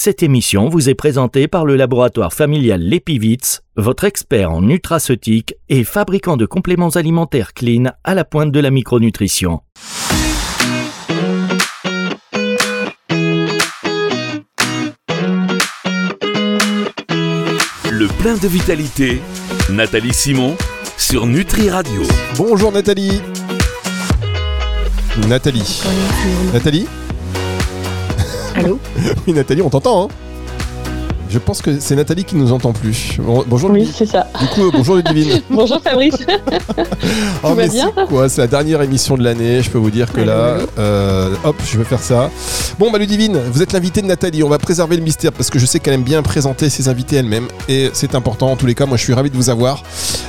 Cette émission vous est présentée par le laboratoire familial Lepivitz, votre expert en nutraceutique et fabricant de compléments alimentaires clean à la pointe de la micronutrition. Le plein de vitalité, Nathalie Simon sur Nutri Radio. Bonjour Nathalie. Nathalie. Nathalie? Allô Oui Nathalie, on t'entend hein je pense que c'est Nathalie qui nous entend plus. bonjour Oui, c'est ça. Du coup, bonjour Ludivine. bonjour Fabrice. oh, mais c'est quoi C'est la dernière émission de l'année. Je peux vous dire que là, euh, hop, je vais faire ça. Bon, bah Ludivine, vous êtes l'invité de Nathalie. On va préserver le mystère parce que je sais qu'elle aime bien présenter ses invités elle-même et c'est important. En tous les cas, moi, je suis ravi de vous avoir.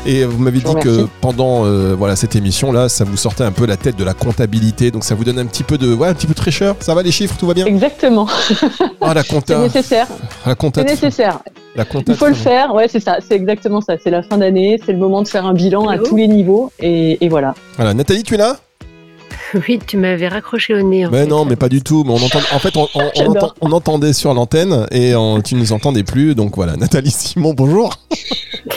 Et vous m'avez dit que pendant euh, voilà cette émission là, ça vous sortait un peu la tête de la comptabilité, donc ça vous donne un petit peu de, ouais, un petit peu de fraîcheur. Ça va les chiffres, tout va bien? Exactement. Ah la compta. C'est nécessaire. La compta nécessaire. Il faut le faire, ouais, c'est ça, c'est exactement ça. C'est la fin d'année, c'est le moment de faire un bilan à tous les niveons, et, voilà. Voilà, Nathalie, tu es là? oui, tu m'avais raccroché au nez. mais non, mais pas du tout. Mais on entend, en fait, on, entendait sur l'antenne et tu nous entendais plus. Donc voilà, Nathalie Simon, bonjour.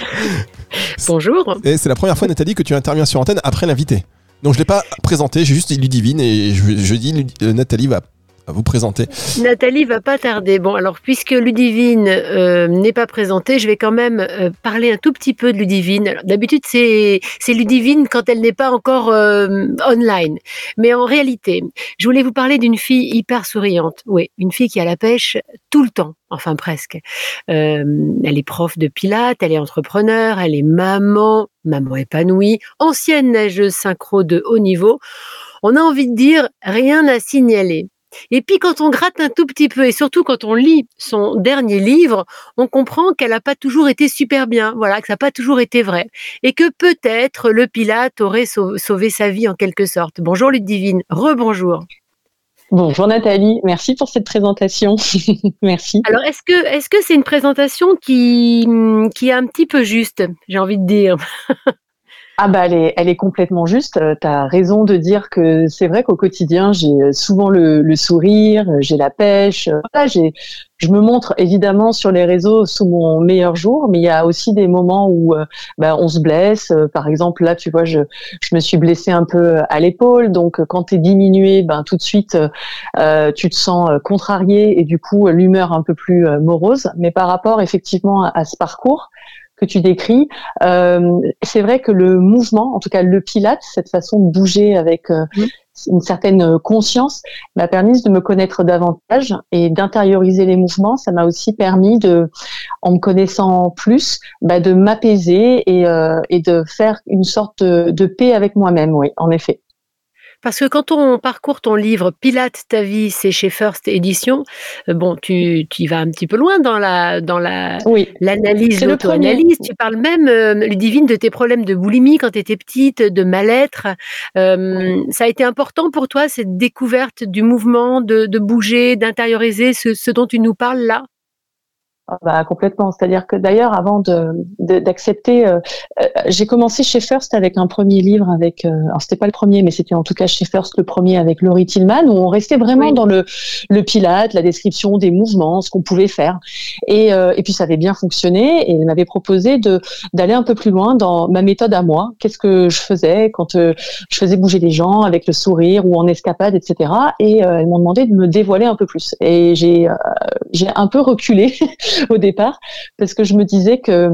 bonjour. Et c'est la première fois, Nathalie, que tu interviens sur antenne après l'invité. Donc je ne l'ai pas présenté, j'ai juste dit Ludivine et je, je dis euh, Nathalie va vous présenter. Nathalie va pas tarder. Bon, alors puisque Ludivine euh, n'est pas présentée, je vais quand même euh, parler un tout petit peu de Ludivine. D'habitude, c'est Ludivine quand elle n'est pas encore euh, online. Mais en réalité, je voulais vous parler d'une fille hyper souriante. Oui, une fille qui a la pêche tout le temps. Enfin, presque. elle est prof de pilates, elle est entrepreneur, elle est maman, maman épanouie, ancienne nageuse synchro de haut niveau. On a envie de dire rien à signaler. Et puis quand on gratte un tout petit peu, et surtout quand on lit son dernier livre, on comprend qu'elle n'a pas toujours été super bien, voilà, que ça n'a pas toujours été vrai. Et que peut-être le Pilate aurait sauvé sa vie en quelque sorte. Bonjour Ludivine, rebonjour. Bonjour Nathalie, merci pour cette présentation. merci. Alors est-ce que est-ce que c'est une présentation qui qui est un petit peu juste, j'ai envie de dire? Ah bah elle est, elle est complètement juste. Euh, tu raison de dire que c'est vrai qu'au quotidien, j'ai euh, souvent le, sourire, euh, j'ai la pêche. Voilà, j'ai, je me montre évidemment sur les réseaux sous mon meilleur jour, mais il y a aussi des moments où bah, on se blesse. Par exemple, là, tu vois, je, je me suis blessée un peu à l'épaule, donc quand tu es diminué, ben tout de suite, tu te sens contrarié et du coup l'humeur un peu plus morose. Mais par rapport effectivement à ce parcours, que tu décris. Euh, c'est vrai que le mouvement, en tout cas le pilate, cette façon de bouger avec euh, une certaine conscience, m'a permis de me connaître davantage et d'intérioriser les mouvements. Ça m'a aussi permis de, en me connaissant plus, bah, de m'apaiser et, euh, et, de faire une sorte de paix avec moi-même. Oui, en effet. Parce que quand on parcourt ton livre Pilate ta vie, c'est chez First Edition, euh, bon, tu, tu y vas un petit peu loin dans la dans la l'analyse, l'auto-analyse. Tu parles même, euh, Ludivine, de tes problèmes de boulimie quand tu étais petite, de mal-être. Euh, ça a été important pour toi cette découverte du mouvement, de, de bouger, d'intérioriser ce, ce dont tu nous parles là? Bah, complètement. C'est-à-dire que d'ailleurs, avant de, d'accepter, euh, euh, j'ai commencé chez First avec un premier livre avec, euh, alors c'était pas le premier, mais c'était en tout cas chez First le premier avec Laurie Tillman, où on restait vraiment dans le, le pilate, la description des mouvements, ce qu'on pouvait faire. Et, euh, et puis ça avait bien fonctionné. Et elle m'avait proposé de d'aller un peu plus loin dans ma méthode à moi. Qu'est-ce que je faisais quand je faisais bouger les gens avec le sourire ou en escapade, etc. Et elles m'ont demandé de me dévoiler un peu plus. Et j'ai j'ai un peu reculé. Au départ parce que je me disais que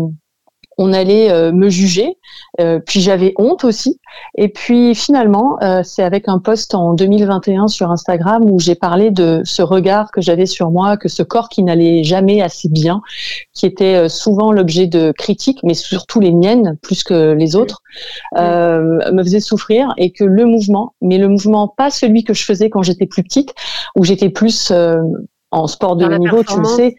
on allait euh, me juger, euh, puis j'avais honte aussi. Et puis finalement, euh, c'est avec un post en 2021 sur Instagram où j'ai parlé de ce regard que j'avais sur moi, que ce corps qui n'allait jamais assez bien, qui était souvent l'objet de critiques, mais surtout les miennes plus que les autres, me faisait souffrir. Et que le mouvement, mais le mouvement pas celui que je faisais quand j'étais plus petite, où j'étais plus en sport de haut niveau, tu le sais.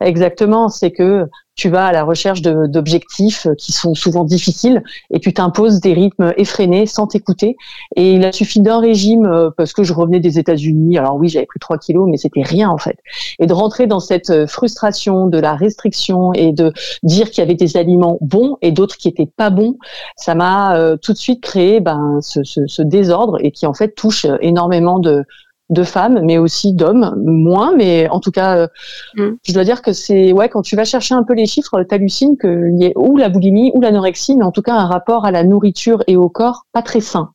Exactement, c'est que tu vas à la recherche d'objectifs qui sont souvent difficiles et tu t'imposes des rythmes effrénés sans t'écouter. Et il a suffi d'un régime euh, parce que je revenais des États-Unis. Alors oui, j'avais pris 3 kilos, mais c'était rien en fait. Et de rentrer dans cette euh, frustration de la restriction et de dire qu'il y avait des aliments bons et d'autres qui étaient pas bons, ça m'a euh, tout de suite créé ben, ce, ce, ce désordre et qui en fait touche énormément de de femmes, mais aussi d'hommes, moins, mais en tout cas, mm. je dois dire que c'est ouais quand tu vas chercher un peu les chiffres, t'hallucines qu'il y ait ou la boulimie ou l'anorexie, mais en tout cas un rapport à la nourriture et au corps pas très sain.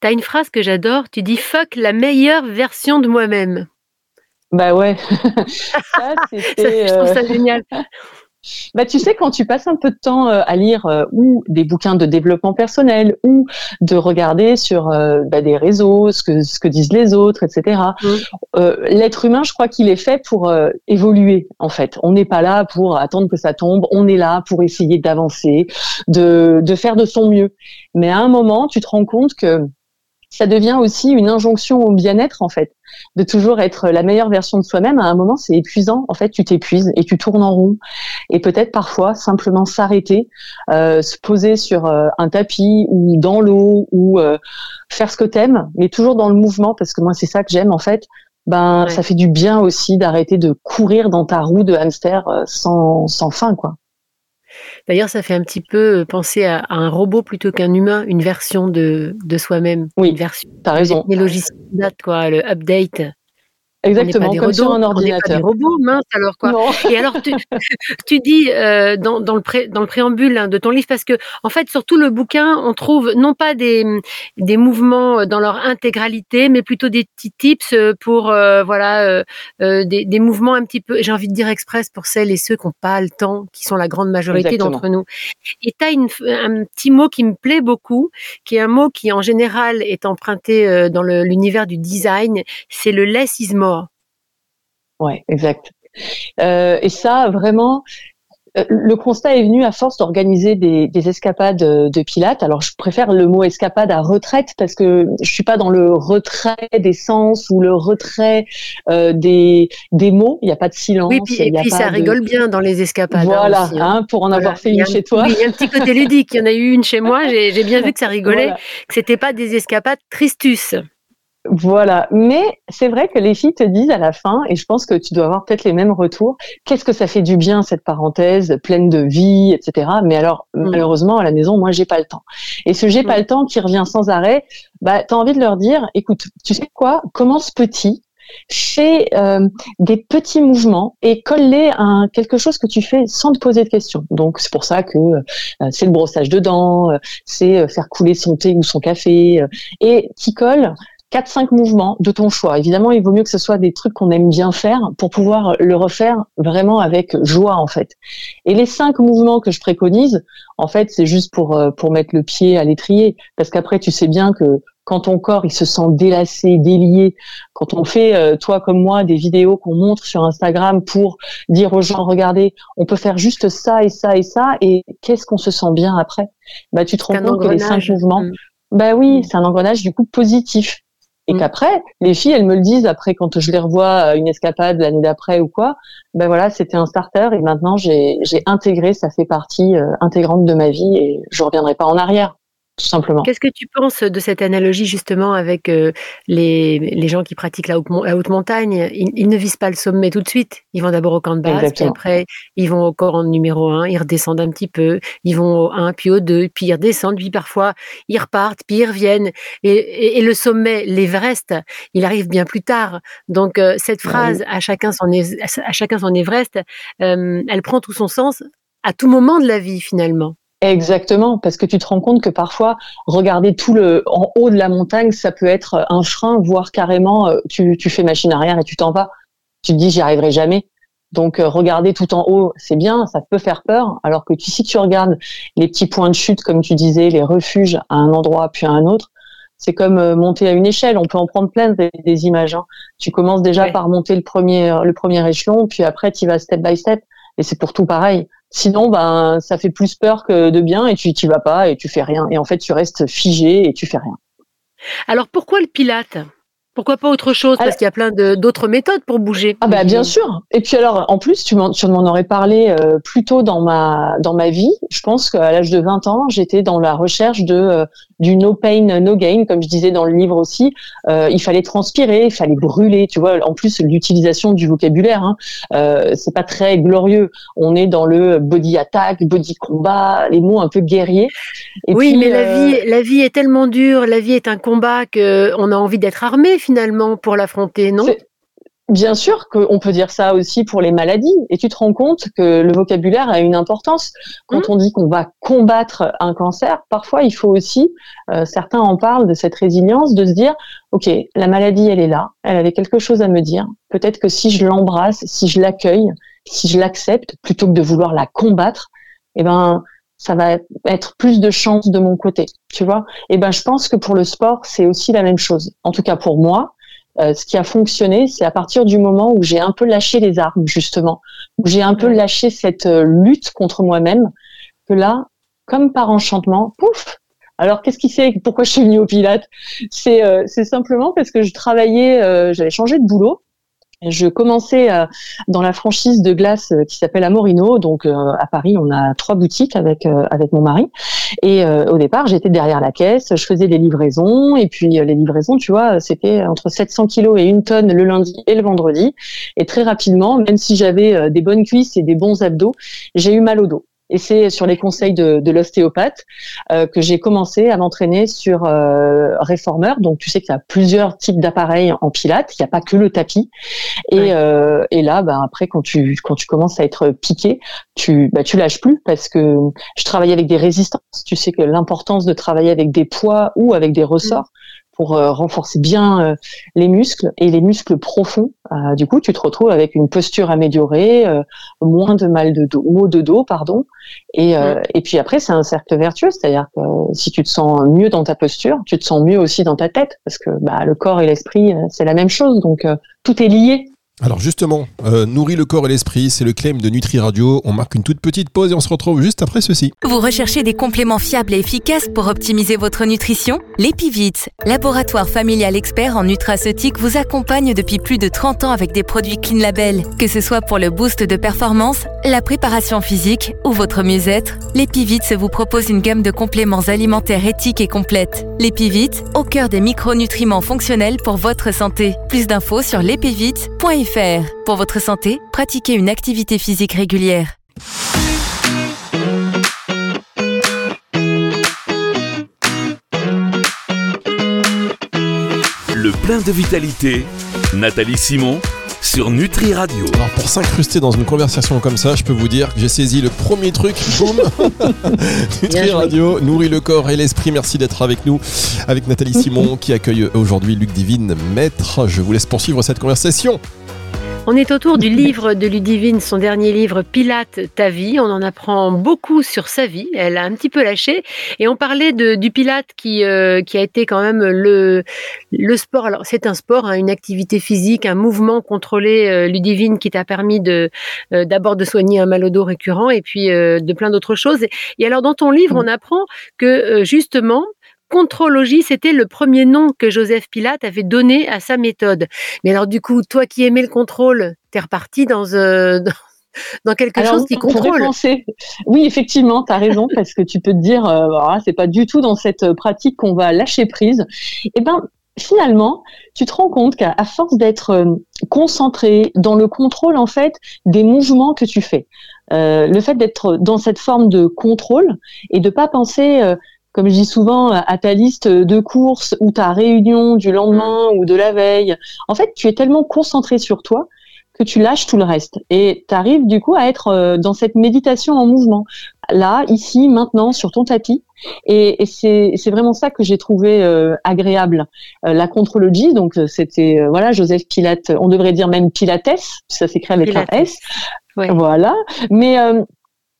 Tu as une phrase que j'adore, tu dis fuck la meilleure version de moi-même. Bah ouais. ça, je trouve ça génial. Bah, tu sais, quand tu passes un peu de temps euh, à lire euh, ou des bouquins de développement personnel ou de regarder sur euh, bah, des réseaux ce que, ce que disent les autres, etc. Mmh. L'être humain, je crois qu'il est fait pour évoluer, en fait. On n'est pas là pour attendre que ça tombe, on est là pour essayer d'avancer, de, de faire de son mieux. Mais à un moment, tu te rends compte que ça devient aussi une injonction au bien-être en fait, de toujours être la meilleure version de soi-même. À un moment, c'est épuisant. En fait, tu t'épuises et tu tournes en rond. Et peut-être parfois simplement s'arrêter, euh, se poser sur euh, un tapis ou dans l'eau ou euh, faire ce que t'aimes, mais toujours dans le mouvement parce que moi c'est ça que j'aime en fait. Ben, ça fait du bien aussi d'arrêter de courir dans ta roue de hamster sans, sans fin, quoi. D'ailleurs, ça fait un petit peu euh, penser à, un robot plutôt qu'un humain, une version de, de soi-même. Oui, une version. T'as raison. Les logiciels quoi, le update. Exactement, comme sur un ordinateur. On robots, mince alors quoi. Et alors tu, tu dis euh, dans, dans, le pré, dans le préambule hein, de ton livre parce que en fait sur tout le bouquin on trouve non pas des, des mouvements dans leur intégralité mais plutôt des petits tips pour euh, voilà euh, euh, des, des mouvements un petit peu j'ai envie de dire express pour celles et ceux qui n'ont pas le temps qui sont la grande majorité d'entre nous. Et tu as une, un petit mot qui me plaît beaucoup qui est un mot qui en général est emprunté dans l'univers du design c'est le less is more Ouais, exact. Euh, et ça, vraiment, euh, le constat est venu à force d'organiser des, escapades de pilates. Alors, je préfère le mot escapade à retraite parce que je suis pas dans le retrait des sens ou le retrait euh, des, des mots. Il n'y a pas de silence. Oui, puis, et puis ça rigole bien dans les escapades. Hein, voilà, hein. Hein, pour en avoir fait une chez toi. il y a un petit côté ludique. Il y en a eu une chez moi. J'ai bien vu que ça rigolait, que c'était pas des escapades tristus. Voilà, mais c'est vrai que les filles te disent à la fin, et je pense que tu dois avoir peut-être les mêmes retours, qu'est-ce que ça fait du bien cette parenthèse pleine de vie, etc. Mais alors, mm. malheureusement, à la maison, moi, j'ai pas le temps. Et ce j'ai mm. pas le temps qui revient sans arrêt, bah, tu as envie de leur dire, écoute, tu sais quoi, commence petit, fais euh, des petits mouvements et colle-les à quelque chose que tu fais sans te poser de questions. Donc c'est pour ça que euh, c'est le brossage de dents, euh, c'est faire couler son thé ou son café et qui colle 4-5 mouvements de ton choix. Évidemment, il vaut mieux que ce soit des trucs qu'on aime bien faire pour pouvoir le refaire vraiment avec joie en fait. Et les cinq mouvements que je préconise, en fait, c'est juste pour euh, pour mettre le pied à l'étrier parce qu'après tu sais bien que quand ton corps il se sent délassé, délié, quand on fait euh, toi comme moi des vidéos qu'on montre sur Instagram pour dire aux gens regardez, on peut faire juste ça et ça et ça et qu'est-ce qu'on se sent bien après? Bah tu te rends compte que les cinq mouvements mm. Bah oui, mm. c'est un engrenage du coup positif. Et mm. qu'après, les filles, elles me le disent après quand je les revois une escapade l'année d'après ou quoi. Ben voilà, c'était un starter et maintenant j'ai intégré, ça fait partie euh, intégrante de ma vie et je reviendrai pas en arrière simplement. Qu'est-ce que tu penses de cette analogie justement avec euh, les, les, gens qui pratiquent la haute, la haute montagne? Ils, ne visent pas le sommet tout de suite. Ils vont d'abord au camp de base, puis après ils vont au camp numéro 1, ils redescendent un petit peu, ils vont au 1, puis au 2, puis ils redescendent, puis parfois ils repartent, puis ils reviennent. Et, et, le sommet, l'Everest, il arrive bien plus tard. Donc euh, cette phrase à chacun son, à chacun son Everest, euh, elle prend tout son sens à tout moment de la vie finalement. Exactement, parce que tu te rends compte que parfois, regarder tout le en haut de la montagne, ça peut être un frein, voire carrément, euh, tu, tu fais machine arrière et tu t'en vas. Tu te dis, j'y arriverai jamais. Donc, euh, regarder tout en haut, c'est bien, ça peut faire peur. Alors que si tu regardes les petits points de chute, comme tu disais, les refuges à un endroit puis à un autre, c'est comme euh, monter à une échelle. On peut en prendre plein des, images. Hein. Tu commences déjà par monter le premier, le premier échelon, puis après, tu vas step by step. Et c'est pour tout pareil. Sinon, ben, ça fait plus peur que de bien et tu t'y vas pas et tu fais rien. Et en fait, tu restes figé et tu fais rien. Alors pourquoi le pilate? Pourquoi pas autre chose? Parce qu'il y a plein d'autres méthodes pour bouger. Ah bah bien sûr. Et puis alors, en plus, tu m'en aurais parlé euh, plus tôt dans ma dans ma vie. Je pense qu'à l'âge de 20 ans, j'étais dans la recherche de euh, du no pain no gain, comme je disais dans le livre aussi. Euh, il fallait transpirer, il fallait brûler. Tu vois, en plus l'utilisation du vocabulaire, hein, euh, c'est pas très glorieux. On est dans le body attack, body combat, les mots un peu guerriers. oui, mais la vie, la vie est tellement dure, la vie est un combat que on a envie d'être armé finalement pour l'affronter, non? Bien sûr qu'on peut dire ça aussi pour les maladies, et tu te rends compte que le vocabulaire a une importance. Quand mmh. on dit qu'on va combattre un cancer, parfois il faut aussi, euh, certains en parlent de cette résilience, de se dire, ok, la maladie elle est là, elle avait quelque chose à me dire. Peut-être que si je l'embrasse, si je l'accueille, si je l'accepte, plutôt que de vouloir la combattre, eh ben ça va être plus de chance de mon côté, tu vois. Et eh ben je pense que pour le sport c'est aussi la même chose. En tout cas pour moi, euh, ce qui a fonctionné, c'est à partir du moment où j'ai un peu lâché les armes, justement, où j'ai un peu lâché cette euh, lutte contre moi-même, que là, comme par enchantement, pouf. Alors, qu'est-ce qui fait Pourquoi je suis venue au Pilates C'est euh, simplement parce que je travaillais, j'avais changé de boulot je commençais euh, dans la franchise de glace euh, qui s'appelle Amorino. Donc euh, à Paris, on a trois boutiques avec avec mon mari. Et au départ, j'étais derrière la caisse, je faisais des livraisons. Et puis les livraisons, tu vois, c'était entre 700 kilos et une tonne le lundi et le vendredi. Et très rapidement, même si j'avais des bonnes cuisses et des bons abdos, j'ai eu mal au dos. Et c'est sur les conseils de, de l'ostéopathe euh, que j'ai commencé à m'entraîner sur euh, Reformer. Donc tu sais qu'il y a plusieurs types d'appareils en pilates, il n'y a pas que le tapis. Et, euh, et là, bah, après quand tu quand tu commences à être piqué, tu bah, tu lâches plus parce que je travaillais avec des résistances. Tu sais que l'importance de travailler avec des poids ou avec des ressorts pour euh, renforcer bien euh, les muscles et les muscles profonds. Euh, du coup, tu te retrouves avec une posture améliorée, moins de mal de dos, maux de dos, pardon. Et, et puis après, c'est un cercle vertueux, c'est-à-dire que si tu te sens mieux dans ta posture, tu te sens mieux aussi dans ta tête, parce que bah, le corps et l'esprit, c'est la même chose. Donc tout est lié. Alors justement, euh, nourrit le corps et l'esprit, c'est le claim de Nutri Radio. On marque une toute petite pause et on se retrouve juste après ceci. Vous recherchez des compléments fiables et efficaces pour optimiser votre nutrition? L'Epivit, laboratoire familial expert en nutraceutique, vous accompagne depuis plus de 30 ans avec des produits Clean Label. Que ce soit pour le boost de performance, la préparation physique ou votre mieux-être, l'Epivit vous propose une gamme de compléments alimentaires éthiques et complètes. L'Epivit, au cœur des micronutriments fonctionnels pour votre santé. Plus d'infos sur Pour votre santé, pratiquez une activité physique régulière. Le plein de vitalité, Nathalie Simon sur Nutri Radio. Alors pour s'incruster dans une conversation comme ça, je peux vous dire que j'ai saisi le premier truc, boum Nutri Radio nourrit le corps et l'esprit. Merci d'être avec nous, avec Nathalie Simon qui accueille aujourd'hui Luc Divine, maître. Je vous laisse poursuivre cette conversation. On est autour du livre de Ludivine, son dernier livre Pilate, ta vie. On en apprend beaucoup sur sa vie. Elle a un petit peu lâché. Et on parlait de, du Pilate qui, euh, qui a été quand même le, le sport. Alors, c'est un sport, hein, une activité physique, un mouvement contrôlé, euh, Ludivine, qui t'a permis de euh, d'abord de soigner un mal au dos récurrent et puis de plein d'autres choses. Et alors, dans ton livre, on apprend que justement, contrologie, c'était le premier nom que Joseph Pilate avait donné à sa méthode. Mais alors du coup, toi qui aimais le contrôle, t'es reparti dans, euh, dans, quelque chose qui contrôle. Oui, effectivement, tu as raison, parce que tu peux te dire, euh, ah, c'est pas du tout dans cette pratique qu'on va lâcher prise. Eh ben, finalement, tu te rends compte qu'à force d'être euh, concentré dans le contrôle en fait des mouvements que tu fais, euh, le fait d'être dans cette forme de contrôle et de pas penser comme je dis souvent, à ta liste de courses ou ta réunion du lendemain mm. ou de la veille. En fait, tu es tellement concentré sur toi que tu lâches tout le reste et tu arrives du coup à être euh, dans cette méditation en mouvement là ici maintenant sur ton tapis et, et c'est vraiment ça que j'ai trouvé euh, agréable euh, la contrologie donc c'était voilà Joseph Pilate on devrait dire même Pilates ça s'écrit avec un S voilà mais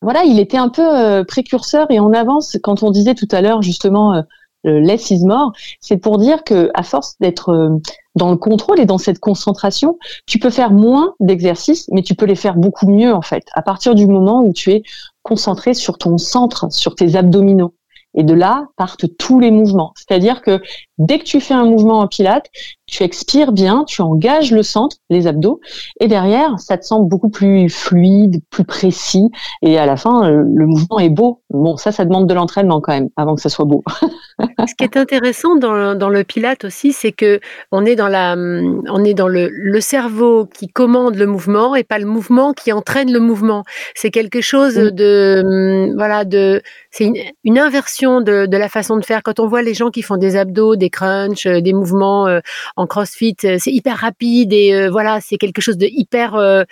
voilà, il était un peu euh, précurseur et en avance quand on disait tout à l'heure justement euh, less is more, c'est pour dire que à force d'être euh, dans le contrôle et dans cette concentration, tu peux faire moins d'exercices, mais tu peux les faire beaucoup mieux en fait. À partir du moment où tu es concentré sur ton centre, sur tes abdominaux. Et de là partent tous les mouvements. C'est-à-dire que Dès que tu fais un mouvement en pilates, tu expires bien, tu engages le centre, les abdos, et derrière, ça te semble beaucoup plus fluide, plus précis, et à la fin, le mouvement est beau. Bon, ça, ça demande de l'entraînement quand même, avant que ça soit beau. Ce qui est intéressant dans, dans le pilate aussi, c'est que on est dans la, on est dans le, le, cerveau qui commande le mouvement et pas le mouvement qui entraîne le mouvement. C'est quelque chose de, voilà, de, c'est une, une, inversion de, de, la façon de faire. Quand on voit les gens qui font des abdos, des crunchs, des mouvements euh, en CrossFit, euh, c'est hyper rapide et euh, voilà, c'est quelque chose de hyper euh,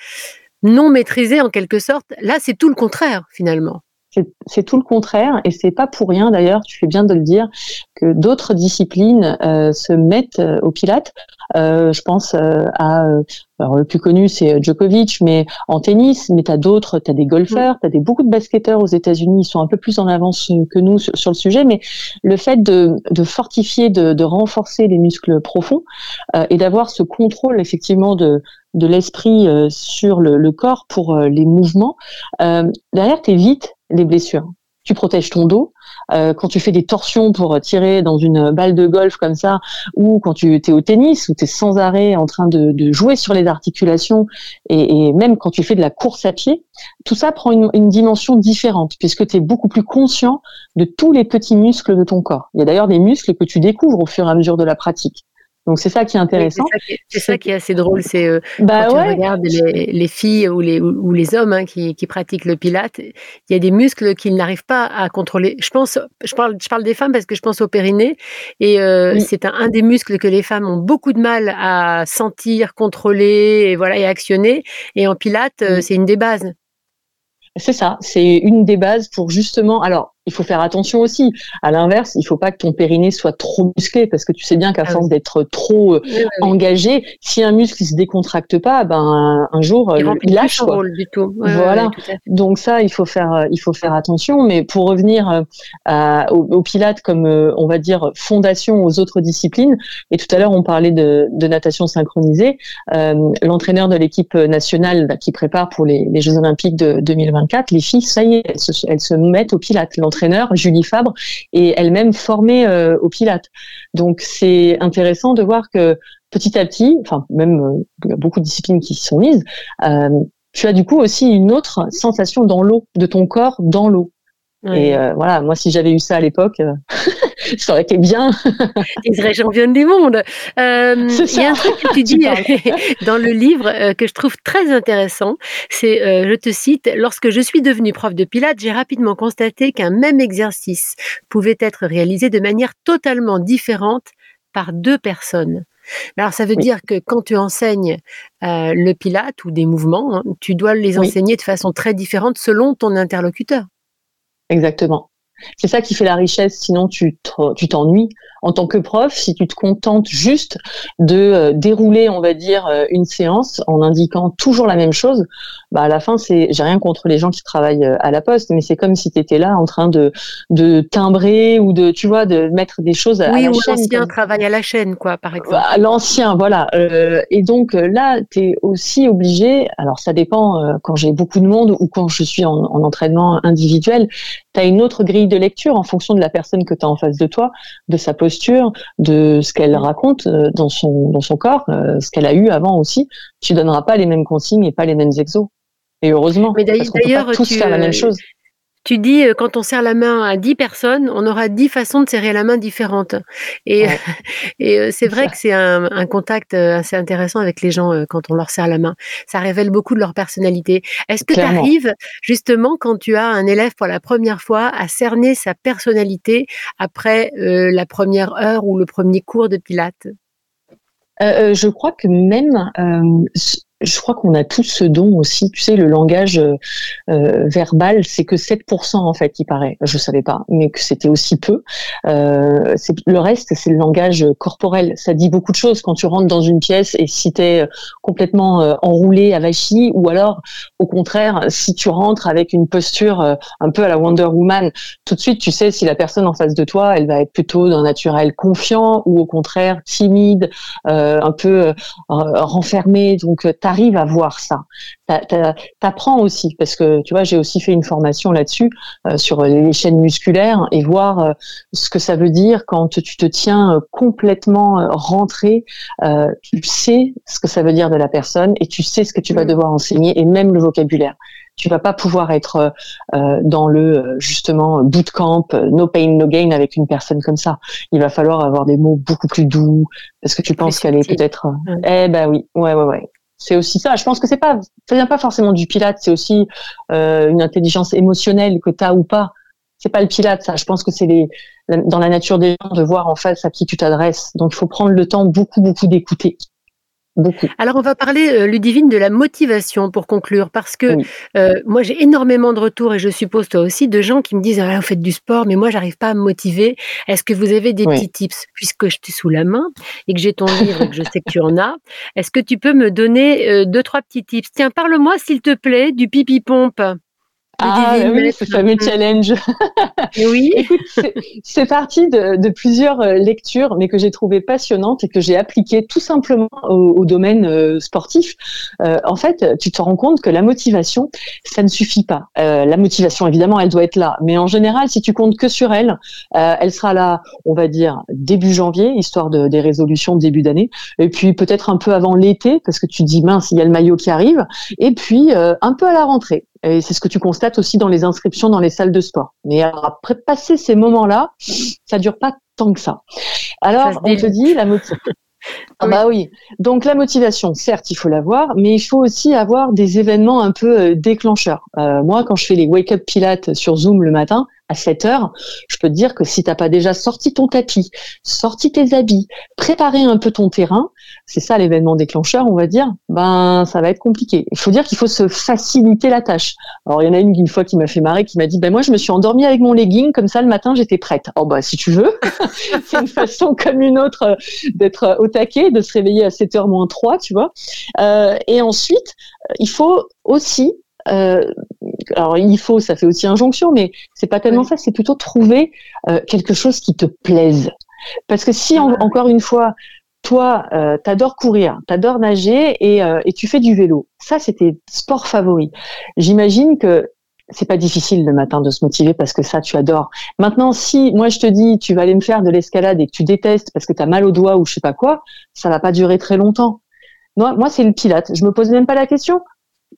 non maîtrisé en quelque sorte. Là, c'est tout le contraire finalement. C'est tout le contraire et c'est pas pour rien d'ailleurs, tu fais bien de le dire, que d'autres disciplines se mettent au Pilates. Je pense à alors le plus connu c'est Djokovic, mais en tennis, mais tu as d'autres, tu as des golfeurs, tu as des, beaucoup de basketteurs aux États-Unis, ils sont un peu plus en avance que nous sur, le sujet, mais le fait de, de fortifier, de, de, renforcer les muscles profonds euh, et d'avoir ce contrôle effectivement de, de l'esprit euh, sur le, le, corps pour euh, les mouvements, derrière tu évites les blessures tu protèges ton dos. Euh, quand tu fais des torsions pour tirer dans une balle de golf comme ça, ou quand tu es au tennis, où tu es sans arrêt en train de, jouer sur les articulations, et, même quand tu fais de la course à pied, tout ça prend une, une dimension différente, puisque tu es beaucoup plus conscient de tous les petits muscles de ton corps. Il y a d'ailleurs des muscles que tu découvres au fur et à mesure de la pratique. Donc c'est ça qui est intéressant. C'est ça, qui est assez drôle, c'est euh, bah quand tu regardes les, filles ou les, ou les hommes hein, qui, qui, pratiquent le pilate, il y a des muscles qu'ils n'arrivent pas à contrôler. Je pense, je parle, je parle des femmes parce que je pense au périnée et euh, c'est un, un, des muscles que les femmes ont beaucoup de mal à sentir, contrôler et voilà et actionner. Et en pilate, euh, c'est une des bases. C'est ça, c'est une des bases pour justement. Alors, il faut faire attention aussi. À l'inverse, il faut pas que ton périnée soit trop musclé parce que tu sais bien qu'à ah force d'être trop euh, engagé, si un muscle ne se décontracte pas, ben un, jour il, euh, lâche quoi. du tout. voilà. Donc ça, il faut faire, euh, il faut faire attention. Mais pour revenir au, au, Pilate comme on va dire fondation aux autres disciplines, et tout à l'heure on parlait de, de natation synchronisée, l'entraîneur de l'équipe nationale qui prépare pour les, les, Jeux Olympiques de 2024, les filles, ça y est, elles se, elles se mettent au Pilate Julie Fabre, est elle-même formée euh, au Pilate. Donc c'est intéressant de voir que petit à petit, enfin même euh, il y a beaucoup de disciplines qui s'y sont mises, euh, tu as du coup aussi une autre sensation dans l'eau, de ton corps dans l'eau. Et voilà, moi si j'avais eu ça à l'époque, ça aurait été bien. Tu serais championne du monde. Euh, il y a un truc que tu dis dans le livre euh, que je trouve très intéressant. C'est, euh, je te cite, lorsque je suis devenue prof de Pilates, j'ai rapidement constaté qu'un même exercice pouvait être réalisé de manière totalement différente par deux personnes. Alors ça veut dire que quand tu enseignes le Pilate ou des mouvements, hein, tu dois les enseigner de façon très différente selon ton interlocuteur. Exactement. C'est ça qui fait la richesse, sinon tu t'ennuies. En tant que prof, si tu te contentes juste de euh, dérouler, on va dire, euh, une séance en indiquant toujours la même chose, bah à la fin, c'est, j'ai rien contre les gens qui travaillent euh, à la poste, mais c'est comme si tu étais là en train de, de timbrer ou de, tu vois, de mettre des choses à, oui, la chaîne. Oui, ou l'ancien travail à la chaîne, quoi, par exemple. Bah, l'ancien, voilà. et donc là, tu es aussi obligé, alors ça dépend quand j'ai beaucoup de monde ou quand je suis en, en entraînement individuel, tu as une autre grille de lecture en fonction de la personne que tu as en face de toi, de sa posture, de ce qu'elle raconte euh, dans son, dans son corps, euh, ce qu'elle a eu avant aussi. Tu donneras pas les mêmes consignes et pas les mêmes exos. Et heureusement, Mais parce qu'on peut pas tous faire la même chose. Tu dis, euh, quand on serre la main à 10 personnes, on aura 10 façons de serrer la main différentes. Et, et euh, c'est vrai que c'est un, un, contact euh, assez intéressant avec les gens quand on leur serre la main. Ça révèle beaucoup de leur personnalité. Est-ce que tu arrives, justement, quand tu as un élève pour la première fois, à cerner sa personnalité après la première heure ou le premier cours de Pilates? Euh, je crois que même euh, je crois qu'on a tous ce don aussi. Tu sais, le langage euh, euh verbal, c'est que 7% en fait, il paraît. Je savais pas, mais que c'était aussi peu. Euh, le reste, c'est le langage corporel. Ça dit beaucoup de choses quand tu rentres dans une pièce et si tu es complètement euh, enroulé, avachi, ou alors au contraire, si tu rentres avec une posture un peu à la Wonder Woman, tout de suite, tu sais si la personne en face de toi, elle va être plutôt d'un naturel confiant ou au contraire timide, un peu renfermée. Donc, arrives à voir ça. T'apprends aussi, parce que tu vois, j'ai aussi fait une formation là-dessus euh, sur les chaînes musculaires et voir euh, ce que ça veut dire quand tu te tiens euh, complètement rentré. tu sais ce que ça veut dire de la personne et tu sais ce que tu vas mm. devoir enseigner et même le vocabulaire. Tu vas pas pouvoir être dans le justement bootcamp, no pain no gain avec une personne comme ça. Il va falloir avoir des mots beaucoup plus doux parce que tu penses qu'elle est peut-être. Eh ben oui, ouais ouais ouais c'est aussi ça. Je pense que c'est pas, ça vient pas forcément du pilate, c'est aussi euh, une intelligence émotionnelle que tu as ou pas. C'est pas le pilate, ça. Je pense que c'est les, dans la nature des gens de voir en face à qui tu t'adresses. Donc il faut prendre le temps beaucoup, beaucoup d'écouter. Alors on va parler, euh, Ludivine, de la motivation pour conclure, parce que euh, moi j'ai énormément de retours, et je suppose toi aussi, de gens qui me disent ah, vous faites du sport, mais moi j'arrive pas à me motiver. Est-ce que vous avez des petits tips? Puisque je t'ai sous la main et que j'ai ton livre et que je sais que tu en as, est-ce que tu peux me donner euh, deux, trois petits tips? Tiens, parle-moi s'il te plaît du pipi pompe. Ah oui, ce fameux challenge. oui. Écoute, c'est parti de, de, plusieurs euh, lectures, mais que j'ai trouvé passionnantes et que j'ai appliquées tout simplement au, au domaine euh, sportif. Euh, en fait, tu te rends compte que la motivation, ça ne suffit pas. Euh, la motivation, évidemment, elle doit être là, mais en général, si tu comptes que sur elle, euh, elle sera là, on va dire début janvier, histoire de, des résolutions de début d'année, et puis peut-être un peu avant l'été, parce que tu te dis mince, il y a le maillot qui arrive, et puis un peu à la rentrée. Et c'est ce que tu constates aussi dans les inscriptions dans les salles de sport. Mais après passer ces moments-là, ça dure pas tant que ça. Alors, on te dit la motivation. Ah bah oui. Donc la motivation, certes, il faut l'avoir, mais il faut aussi avoir des événements un peu euh, déclencheurs. Euh, moi, quand je fais les wake-up pilates sur Zoom le matin, à 7 heures, je peux te dire que si t'as pas déjà sorti ton tapis, sorti tes habits, préparé un peu ton terrain, c'est ça l'événement déclencheur, on va dire, ben ça va être compliqué. Il faut dire qu'il faut se faciliter la tâche. Alors il y en a une une fois qui m'a fait marrer, qui m'a dit, ben moi je me suis endormie avec mon legging, comme ça le matin j'étais prête. Oh bah si tu veux, c'est une façon comme une autre euh, d'être au taquet, de se réveiller à 7 heures moins 3, tu vois. Euh, et ensuite, il faut aussi euh, alors il faut, ça fait aussi injonction, mais c'est pas tellement ça, c'est plutôt trouver euh, quelque chose qui te plaise. Parce que si encore une fois, toi, euh, t'adores courir, t'adores nager et, euh, et tu fais du vélo, ça c'est tes sports favoris. J'imagine que c'est pas difficile le matin de se motiver parce que ça tu adores. Maintenant, si moi je te dis tu vas aller me faire de l'escalade et que tu détestes parce que tu as mal au doigt ou je sais pas quoi, ça va pas durer très longtemps. Moi, moi c'est le pilate. Je me pose même pas la question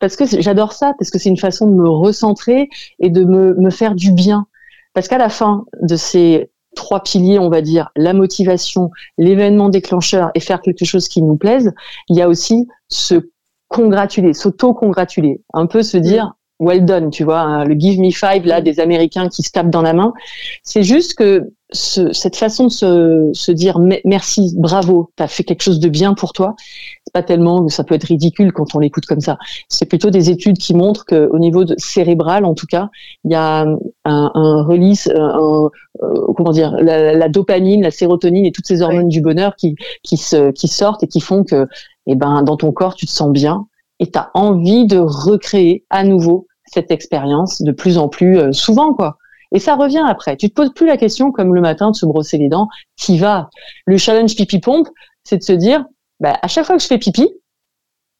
parce que j'adore ça, parce que c'est une façon de me recentrer et de me, me faire du bien. Parce qu'à la fin de ces trois piliers, on va dire, la motivation, l'événement déclencheur et faire quelque chose qui nous plaise, il y a aussi se congratuler, s'auto-congratuler, un peu se dire well done, tu vois, hein, le give me five là des Américains qui se tapent dans la main. C'est juste que ce, cette façon de se, se dire merci, bravo, t'as fait quelque chose de bien pour toi. C'est pas tellement, ça peut être ridicule quand on l'écoute comme ça. C'est plutôt des études qui montrent que au niveau de, cérébral, en tout cas, il y a un, un release, un, euh, comment dire, la, la, dopamine, la sérotonine et toutes ces hormones du bonheur qui qui se qui sortent et qui font que, eh ben, dans ton corps, tu te sens bien et tu as envie de recréer à nouveau cette expérience de plus en plus euh, souvent, quoi. Et ça revient après. Tu te poses plus la question comme le matin de se brosser les dents. Qui va Le challenge pipi pompe, c'est de se dire, bah, à chaque fois que je fais pipi,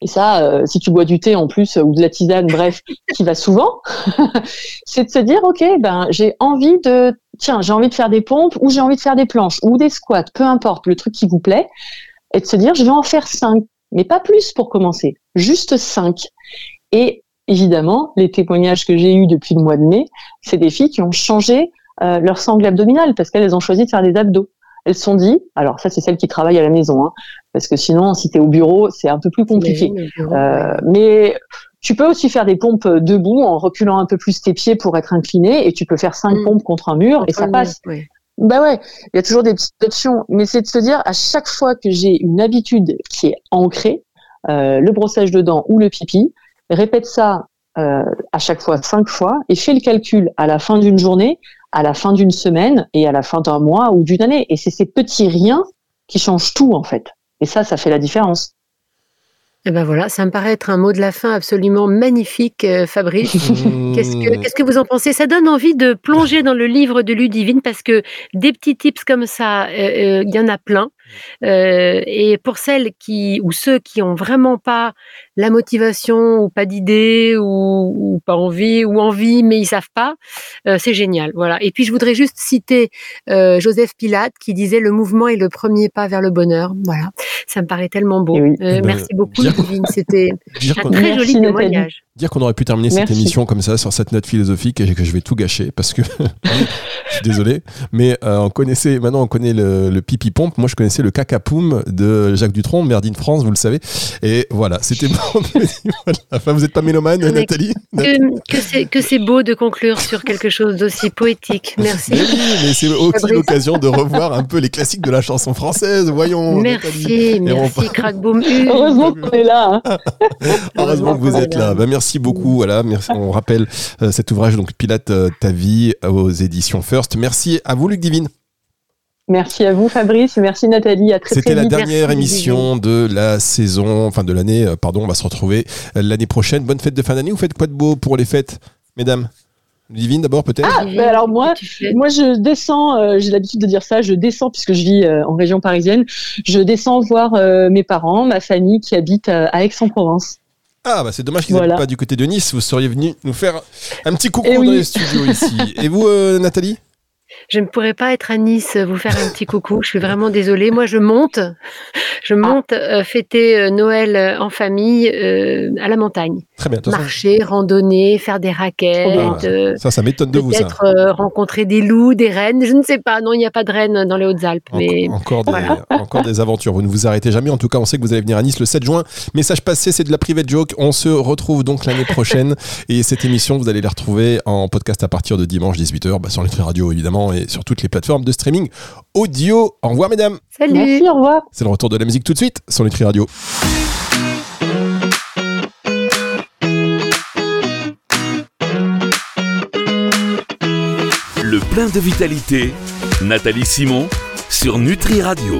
et ça, euh, si tu bois du thé en plus ou de la tisane, bref, qui va souvent, c'est de se dire, ok, ben j'ai envie de, tiens, j'ai envie de faire des pompes ou j'ai envie de faire des planches ou des squats, peu importe le truc qui vous plaît, et de se dire, je vais en faire cinq, mais pas plus pour commencer, juste cinq. Et évidemment, les témoignages que j'ai eus depuis le mois de mai, c'est des filles qui ont changé euh, leur sangle abdominale parce qu'elles ont choisi de faire des abdos. Elles se sont dit, alors ça c'est celles qui travaillent à la maison, hein, parce que sinon si tu es au bureau c'est un peu plus compliqué. Euh, mais tu peux aussi faire des pompes debout en reculant un peu plus tes pieds pour être incliné et tu peux faire cinq mm. pompes contre un mur et ça passe. Bah ouais, il y a toujours des petites options, mais c'est de se dire à chaque fois que j'ai une habitude qui est ancrée, euh, le brossage de dents ou le pipi, répète ça euh, à chaque fois cinq fois et fais le calcul à la fin d'une journée, à la fin d'une semaine et à la fin d'un mois ou d'une année. Et c'est ces petits riens qui changent tout en fait. Et ça, ça fait la différence. Et eh ben voilà, ça me paraît être un mot de la fin absolument magnifique, euh, Fabrice. qu'est-ce, que, qu'est-ce que vous en pensez? Ça donne envie de plonger dans le livre de Ludivine parce que des petits tips comme ça, euh, il y en a plein. Euh, et pour celles qui ou ceux qui ont vraiment pas la motivation ou pas d'idée ou, pas envie ou envie mais ils savent pas, euh, c'est génial. Voilà. Et puis je voudrais juste citer euh, Joseph Pilate qui disait le mouvement est le premier pas vers le bonheur. Voilà. Ça me paraît tellement beau. Eh ben, merci beaucoup, C'était un très joli témoignage. Dire qu'on aurait pu terminer cette émission comme ça sur cette note philosophique et que je vais tout gâcher parce que je suis désolé, mais euh, on connaissait maintenant on connaît le, pipi pompe. Moi je connaissais le caca poum de Jacques Dutronc, Merdine France, vous le savez. Et voilà, c'était bon. enfin, vous n'êtes pas mélomane, Nathalie Que, que c'est beau de conclure sur quelque chose d'aussi poétique. Merci. Mais, c'est aussi l'occasion de revoir un peu les classiques de la chanson française. Voyons. Merci, merci, Crackboom. Heureusement qu'on est là. Hein. Heureusement que vous êtes là. Bah, merci beaucoup. Voilà, merci. On rappelle euh, cet ouvrage, donc Pilate, euh, ta vie, aux éditions First. Merci à vous, Luc Divine. Merci à vous, Fabrice. Merci, Nathalie. À très, C'était la dernière émission de la saison, enfin de l'année. Euh, pardon, on va se retrouver l'année prochaine. Bonne fête de fin d'année. Vous faites quoi de beau pour les fêtes, mesdames? Divine d'abord peut-être? Ah, ben alors moi, moi je descends, j'ai l'habitude de dire ça, je descends puisque je vis en région parisienne, je descends voir mes parents, ma famille qui habite à Aix-en-Provence. Ah, bah c'est dommage qu'ils n'habitent pas du côté de Nice. Vous seriez venu nous faire un petit coucou eh dans les studios ici. Et vous, euh, Nathalie? Je ne pourrais pas être à Nice vous faire un petit coucou. Je suis vraiment désolée. Moi, je monte, je monte euh, fêter euh, Noël euh, en famille à la montagne. Très bien. Marcher, randonner, faire des raquettes. ça, ça m'étonne de vous. Peut-être rencontrer des loups, des rennes. Je ne sais pas. Non, il n'y a pas de rennes dans les Hautes-Alpes. Mais encore, des, encore des aventures. Vous ne vous arrêtez jamais. En tout cas, on sait que vous allez venir à Nice le 7 juin. Message passé, c'est de la private joke. On se retrouve donc l'année prochaine. et cette émission, vous allez la retrouver en podcast à partir de dimanche 18h bah, sur les Radio, évidemment, et sur toutes les plateformes de streaming audio. Au revoir, mesdames. Salut. Merci, au revoir. C'est le retour de la musique tout de suite sur Nutri Radio. Le plein de vitalité, Nathalie Simon sur Nutri Radio.